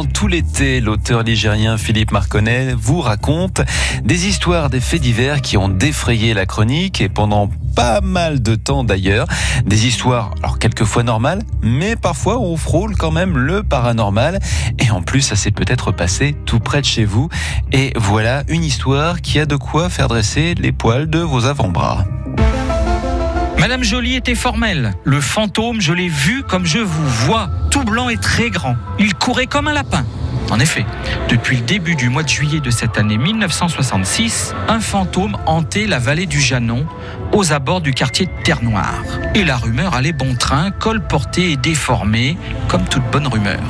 tout l'été, l'auteur ligérien Philippe Marconnet vous raconte des histoires des faits divers qui ont défrayé la chronique et pendant pas mal de temps d'ailleurs. Des histoires, alors quelquefois normales, mais parfois on frôle quand même le paranormal. Et en plus, ça s'est peut-être passé tout près de chez vous. Et voilà une histoire qui a de quoi faire dresser les poils de vos avant-bras. Madame Jolie était formelle. Le fantôme, je l'ai vu comme je vous vois, tout blanc et très grand. Il courait comme un lapin. En effet, depuis le début du mois de juillet de cette année 1966, un fantôme hantait la vallée du Janon, aux abords du quartier de Terre-Noire. Et la rumeur allait bon train, colportée et déformée, comme toute bonne rumeur.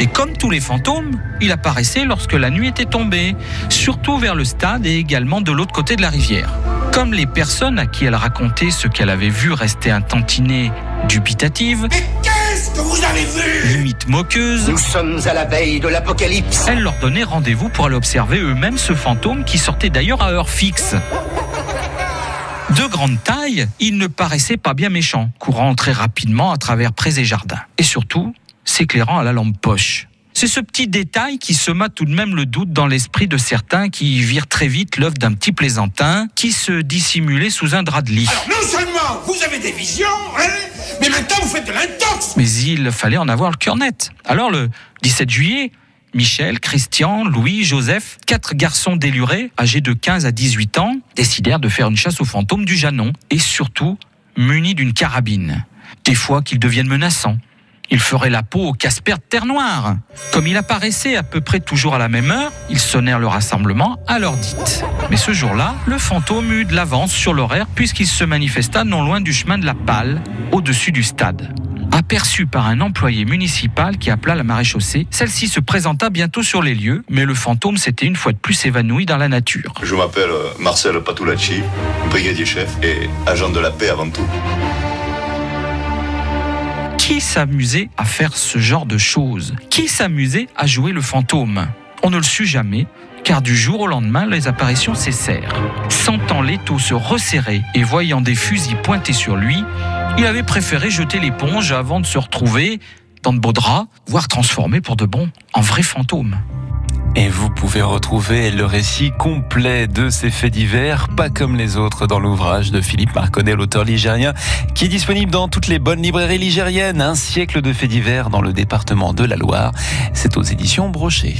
Et comme tous les fantômes, il apparaissait lorsque la nuit était tombée, surtout vers le stade et également de l'autre côté de la rivière. Comme les personnes à qui elle racontait ce qu'elle avait vu rester un tantinet dubitative, Mais qu'est-ce que vous avez vu? limite moqueuse, Nous sommes à la veille de l'apocalypse. elle leur donnait rendez-vous pour aller observer eux-mêmes ce fantôme qui sortait d'ailleurs à heure fixe. De grande taille, il ne paraissait pas bien méchant, courant très rapidement à travers prés et jardins. Et surtout, s'éclairant à la lampe poche. C'est ce petit détail qui sema tout de même le doute dans l'esprit de certains qui virent très vite l'œuvre d'un petit plaisantin qui se dissimulait sous un drap de lit. Alors, non seulement vous avez des visions, hein, mais maintenant vous faites de l'intox Mais il fallait en avoir le cœur net. Alors le 17 juillet, Michel, Christian, Louis, Joseph, quatre garçons délurés, âgés de 15 à 18 ans, décidèrent de faire une chasse aux fantômes du Janon et surtout munis d'une carabine. Des fois qu'ils deviennent menaçants. Ils feraient la peau au Casper de Terre Noire. Comme il apparaissait à peu près toujours à la même heure, ils sonnèrent le rassemblement à l'heure dite. Mais ce jour-là, le fantôme eut de l'avance sur l'horaire puisqu'il se manifesta non loin du chemin de la Palle, au-dessus du stade. Aperçu par un employé municipal qui appela la maréchaussée, celle-ci se présenta bientôt sur les lieux, mais le fantôme s'était une fois de plus évanoui dans la nature. Je m'appelle euh, Marcel Patulacci, brigadier chef et agent de la paix avant tout. Qui s'amusait à faire ce genre de choses? Qui s'amusait à jouer le fantôme? On ne le sut jamais, car du jour au lendemain, les apparitions cessèrent. Sentant l'étau se resserrer et voyant des fusils pointés sur lui, il avait préféré jeter l'éponge avant de se retrouver dans de beaux draps, voire transformé pour de bon en vrai fantôme. Et vous pouvez retrouver le récit complet de ces faits divers, pas comme les autres, dans l'ouvrage de Philippe Marconnet, l'auteur ligérien, qui est disponible dans toutes les bonnes librairies ligériennes. Un siècle de faits divers dans le département de la Loire. C'est aux éditions Brochet.